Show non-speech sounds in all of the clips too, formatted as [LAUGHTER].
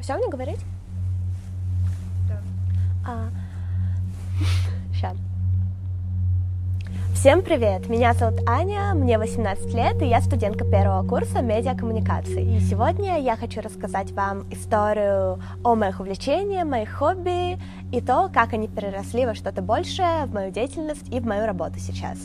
Все мне говорить? Да. А... Сейчас. Всем привет! Меня зовут Аня, мне 18 лет, и я студентка первого курса медиакоммуникации. И сегодня я хочу рассказать вам историю о моих увлечениях, моих хобби и то, как они переросли во что-то большее, в мою деятельность и в мою работу сейчас.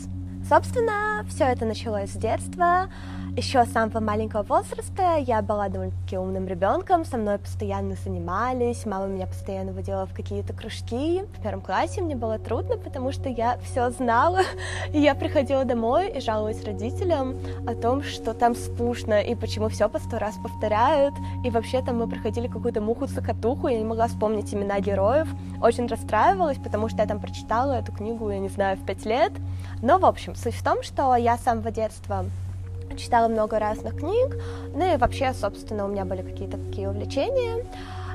Собственно, все это началось с детства. Еще с самого маленького возраста я была довольно-таки умным ребенком, со мной постоянно занимались, мама меня постоянно водила в какие-то кружки. В первом классе мне было трудно, потому что я все знала, [LAUGHS] и я приходила домой и жаловалась родителям о том, что там скучно, и почему все по сто раз повторяют, и вообще там мы проходили какую-то муху-цокотуху, я не могла вспомнить имена героев, очень расстраивалась, потому что я там прочитала эту книгу, я не знаю, в пять лет. Но, в общем, суть в том, что я с самого детства читала много разных книг, ну и вообще, собственно, у меня были какие-то такие увлечения.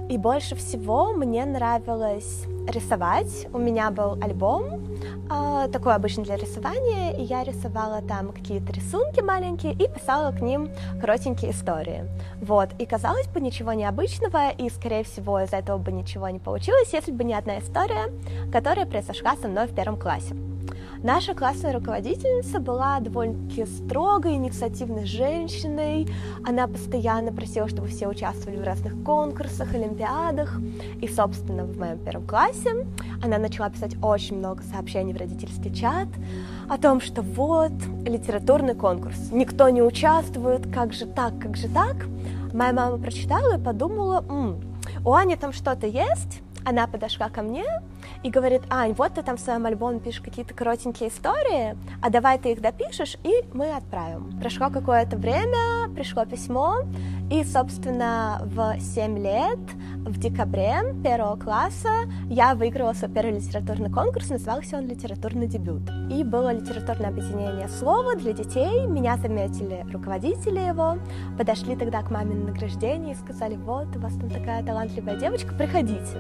И больше всего мне нравилось рисовать. У меня был альбом, э, такой обычный для рисования, и я рисовала там какие-то рисунки маленькие и писала к ним коротенькие истории. Вот, и казалось бы, ничего необычного, и, скорее всего, из этого бы ничего не получилось, если бы не одна история, которая произошла со мной в первом классе. Наша классная руководительница была довольно-таки строгой, инициативной женщиной. Она постоянно просила, чтобы все участвовали в разных конкурсах, олимпиадах. И, собственно, в моем первом классе она начала писать очень много сообщений в родительский чат о том, что вот, литературный конкурс, никто не участвует, как же так, как же так. Моя мама прочитала и подумала, М, у Ани там что-то есть, она подошла ко мне и говорит, Ань, вот ты там в своем альбоме пишешь какие-то коротенькие истории, а давай ты их допишешь, и мы отправим. Прошло какое-то время, пришло письмо, и, собственно, в 7 лет, в декабре первого класса, я выиграла свой первый литературный конкурс, назывался он «Литературный дебют». И было литературное объединение «Слово» для детей, меня заметили руководители его, подошли тогда к маме на награждение и сказали, вот, у вас там такая талантливая девочка, приходите.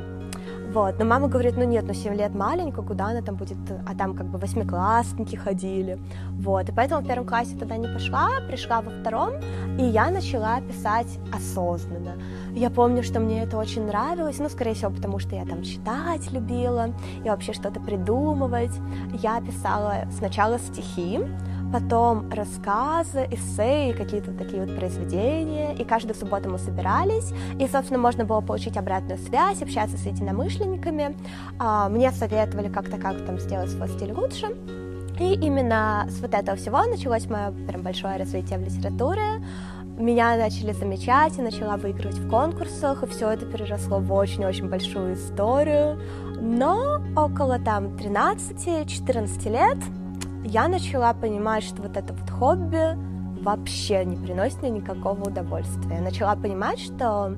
Вот, но мама говорит, ну нет, ну 7 лет маленькая, куда она там будет, а там как бы восьмиклассники ходили, вот, и поэтому в первом классе туда не пошла, пришла во втором, и я начала писать осознанно. Я помню, что мне это очень нравилось, ну, скорее всего, потому что я там читать любила и вообще что-то придумывать. Я писала сначала стихи, потом рассказы, эссе, какие-то такие вот произведения, и каждую субботу мы собирались, и, собственно, можно было получить обратную связь, общаться с единомышленниками, а, мне советовали как-то как там сделать свой стиль лучше, и именно с вот этого всего началось мое прям большое развитие в литературе, меня начали замечать, я начала выигрывать в конкурсах, и все это переросло в очень-очень большую историю. Но около там 13-14 лет я начала понимать, что вот это вот хобби вообще не приносит мне никакого удовольствия. Я начала понимать, что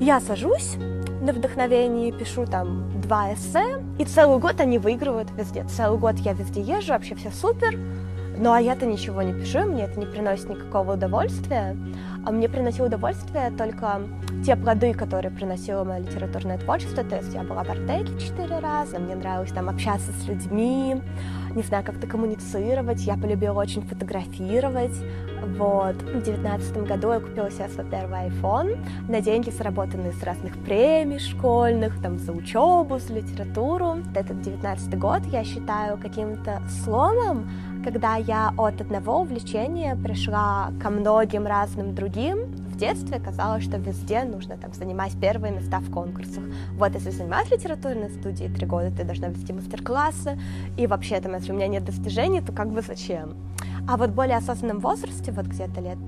я сажусь на вдохновении, пишу там два эссе, и целый год они выигрывают везде. Целый год я везде езжу, вообще все супер. Ну а я-то ничего не пишу, мне это не приносит никакого удовольствия. А мне приносило удовольствие только те плоды, которые приносило мое литературное творчество. То есть я была в Артеке четыре раза, мне нравилось там общаться с людьми, не знаю, как-то коммуницировать. Я полюбила очень фотографировать. Вот. В девятнадцатом году я купила себе свой первый iPhone на деньги, сработанные с разных премий школьных, там, за учебу, за литературу. Этот девятнадцатый год я считаю каким-то сломом, когда я от одного увлечения пришла ко многим разным другим, в детстве казалось, что везде нужно там занимать первые места в конкурсах. Вот если занимаюсь литературной студией три года, ты должна вести мастер-классы, и вообще там, если у меня нет достижений, то как бы зачем? А вот в более осознанном возрасте, вот где-то лет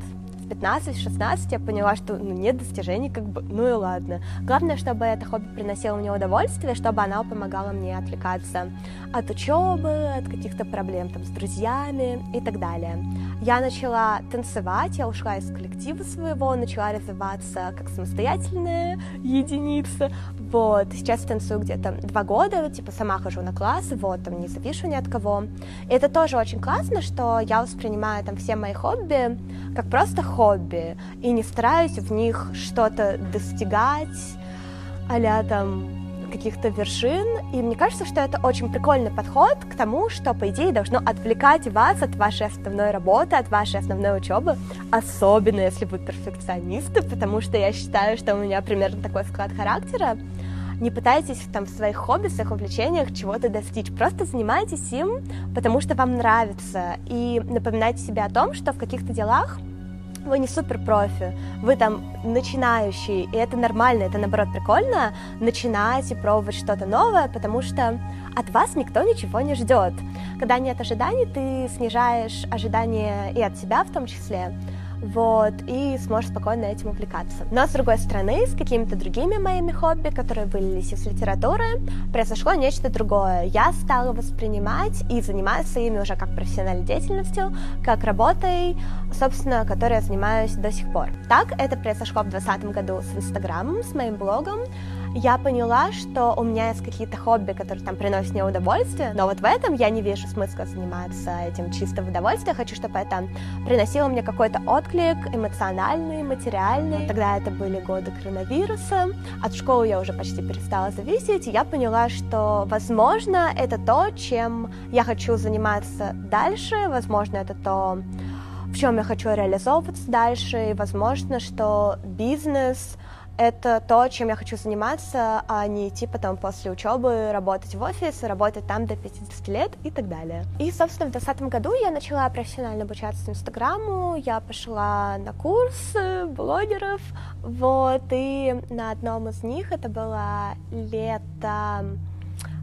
15-16 я поняла, что ну, нет достижений, как бы, ну и ладно. Главное, чтобы это хобби приносило мне удовольствие, чтобы она помогала мне отвлекаться от учебы, от каких-то проблем там с друзьями и так далее. Я начала танцевать, я ушла из коллектива своего, начала развиваться как самостоятельная единица. Вот, сейчас танцую где-то два года, типа сама хожу на классы, вот, там не завишу ни от кого. И это тоже очень классно, что я воспринимаю там все мои хобби как просто хобби, и не стараюсь в них что-то достигать, а там каких-то вершин, и мне кажется, что это очень прикольный подход к тому, что, по идее, должно отвлекать вас от вашей основной работы, от вашей основной учебы, особенно если вы перфекционисты, потому что я считаю, что у меня примерно такой склад характера, не пытайтесь там в своих хобби, в своих увлечениях чего-то достичь. Просто занимайтесь им, потому что вам нравится. И напоминайте себе о том, что в каких-то делах вы не супер профи, вы там начинающий, и это нормально, это наоборот прикольно, начинать и пробовать что-то новое, потому что от вас никто ничего не ждет. Когда нет ожиданий, ты снижаешь ожидания и от себя в том числе, вот, и сможешь спокойно этим увлекаться. Но, с другой стороны, с какими-то другими моими хобби, которые вылились из литературы, произошло нечто другое. Я стала воспринимать и заниматься ими уже как профессиональной деятельностью, как работой, собственно, которой я занимаюсь до сих пор. Так это произошло в 2020 году с Инстаграмом, с моим блогом, я поняла, что у меня есть какие-то хобби, которые там приносят мне удовольствие, но вот в этом я не вижу смысла заниматься этим чисто в удовольствие. Хочу, чтобы это приносило мне какой-то отклик эмоциональный, материальный. Тогда это были годы коронавируса. От школы я уже почти перестала зависеть, и я поняла, что, возможно, это то, чем я хочу заниматься дальше, возможно, это то, в чем я хочу реализовываться дальше, и возможно, что бизнес — это то, чем я хочу заниматься, а не идти потом после учебы работать в офис, работать там до 50 лет и так далее. И, собственно, в 2020 году я начала профессионально обучаться Инстаграму, я пошла на курсы блогеров, вот, и на одном из них, это было лето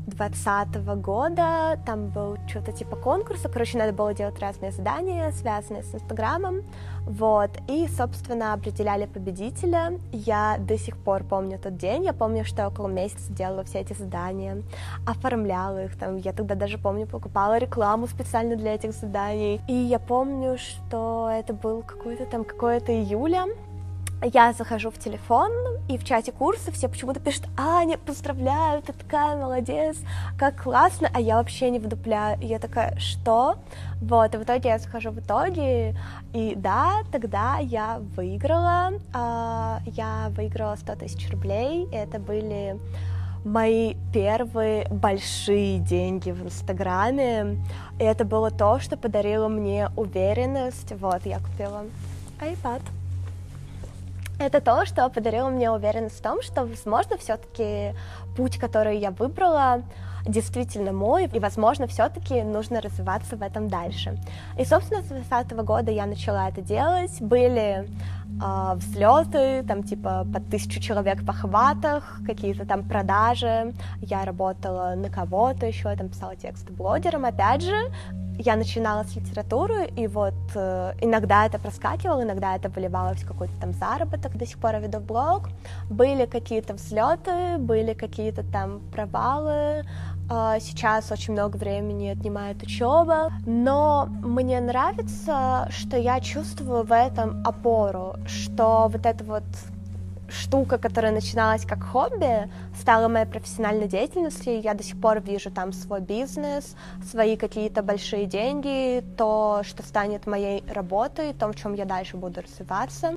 2020 года, там был что-то типа конкурса, короче, надо было делать разные задания, связанные с Инстаграмом, вот, и, собственно, определяли победителя. Я до сих пор помню тот день, я помню, что около месяца делала все эти задания, оформляла их, там, я тогда даже помню, покупала рекламу специально для этих заданий, и я помню, что это был какой-то там, какое-то июля, я захожу в телефон, и в чате курса все почему-то пишут, Аня, поздравляю, ты такая молодец, как классно, а я вообще не вдупляю. И я такая, что? Вот, и в итоге я захожу в итоге, и да, тогда я выиграла, э, я выиграла 100 тысяч рублей, и это были мои первые большие деньги в Инстаграме. И это было то, что подарило мне уверенность. Вот, я купила iPad это то, что подарило мне уверенность в том, что, возможно, все-таки путь, который я выбрала, действительно мой, и, возможно, все-таки нужно развиваться в этом дальше. И, собственно, с 2020 года я начала это делать. Были э, взлеты, там, типа, по тысячу человек в охватах, какие-то там продажи. Я работала на кого-то еще, там писала тексты блогерам. Опять же, я начинала с литературы, и вот э, иногда это проскакивало, иногда это выливалось в какой-то там заработок, до сих пор я веду блог. Были какие-то взлеты, были какие-то там провалы, э, сейчас очень много времени отнимает учеба, но мне нравится, что я чувствую в этом опору, что вот это вот штука, которая начиналась как хобби, стала моей профессиональной деятельностью. Я до сих пор вижу там свой бизнес, свои какие-то большие деньги, то, что станет моей работой, то, в чем я дальше буду развиваться.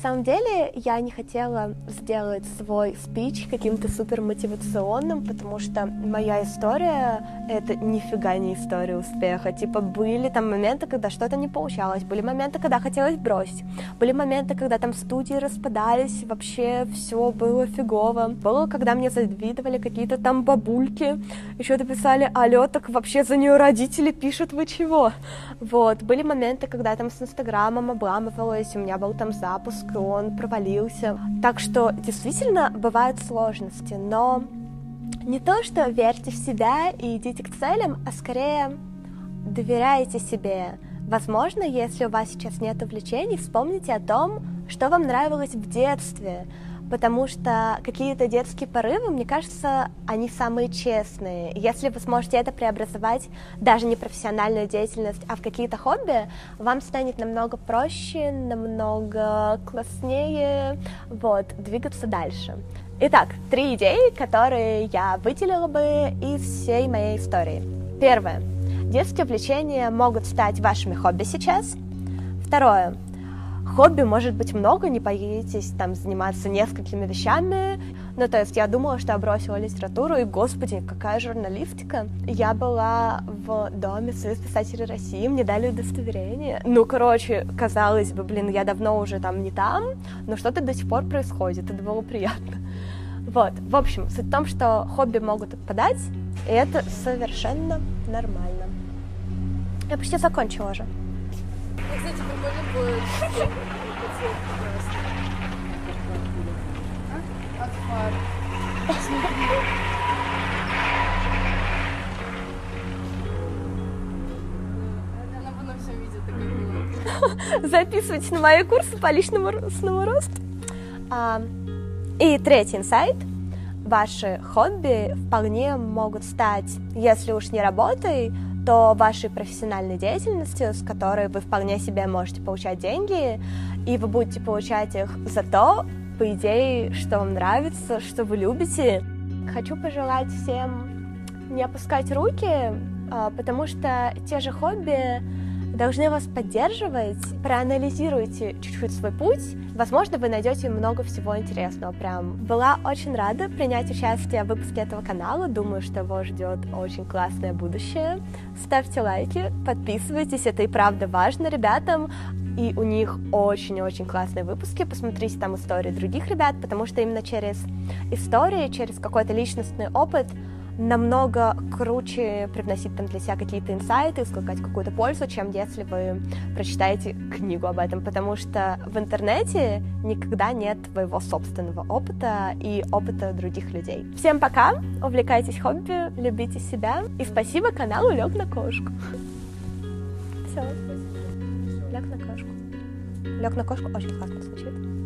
Самом деле я не хотела сделать свой спич каким-то супер мотивационным, потому что моя история — это нифига не история успеха. Типа были там моменты, когда что-то не получалось, были моменты, когда хотелось бросить, были моменты, когда там студии распадались, вообще все было фигово. Было, когда мне завидовали какие-то там бабульки, еще дописали, алло, так вообще за нее родители пишут, вы чего? Вот, были моменты, когда там с Инстаграмом обламывалось, у меня был там запуск, запуск, он провалился. Так что действительно бывают сложности, но не то, что верьте в себя и идите к целям, а скорее доверяйте себе. Возможно, если у вас сейчас нет увлечений, вспомните о том, что вам нравилось в детстве, потому что какие-то детские порывы, мне кажется, они самые честные. Если вы сможете это преобразовать даже не профессиональную деятельность, а в какие-то хобби, вам станет намного проще, намного класснее вот, двигаться дальше. Итак, три идеи, которые я выделила бы из всей моей истории. Первое. Детские увлечения могут стать вашими хобби сейчас. Второе хобби может быть много, не боитесь там заниматься несколькими вещами. Ну, то есть я думала, что я бросила литературу, и, господи, какая журналистика. Я была в Доме Союз писателей России, мне дали удостоверение. Ну, короче, казалось бы, блин, я давно уже там не там, но что-то до сих пор происходит, это было приятно. Вот, в общем, суть в том, что хобби могут отпадать, и это совершенно нормально. Я почти закончила уже. [LAUGHS] Записывайтесь на мои курсы по личному росту. А, и третий инсайт. Ваши хобби вполне могут стать, если уж не работой, то вашей профессиональной деятельностью, с которой вы вполне себе можете получать деньги, и вы будете получать их за то, по идее, что вам нравится, что вы любите. Хочу пожелать всем не опускать руки, а, потому что те же хобби должны вас поддерживать. Проанализируйте чуть-чуть свой путь. Возможно, вы найдете много всего интересного. Прям была очень рада принять участие в выпуске этого канала. Думаю, что его ждет очень классное будущее. Ставьте лайки, подписывайтесь. Это и правда важно ребятам. И у них очень-очень классные выпуски. Посмотрите там истории других ребят, потому что именно через истории, через какой-то личностный опыт намного круче привносить там для себя какие-то инсайты, искать какую-то пользу, чем если вы прочитаете книгу об этом, потому что в интернете никогда нет твоего собственного опыта и опыта других людей. Всем пока, увлекайтесь хобби, любите себя, и спасибо каналу Лег на кошку. Все. Лег на кошку. Лег на кошку очень классно звучит.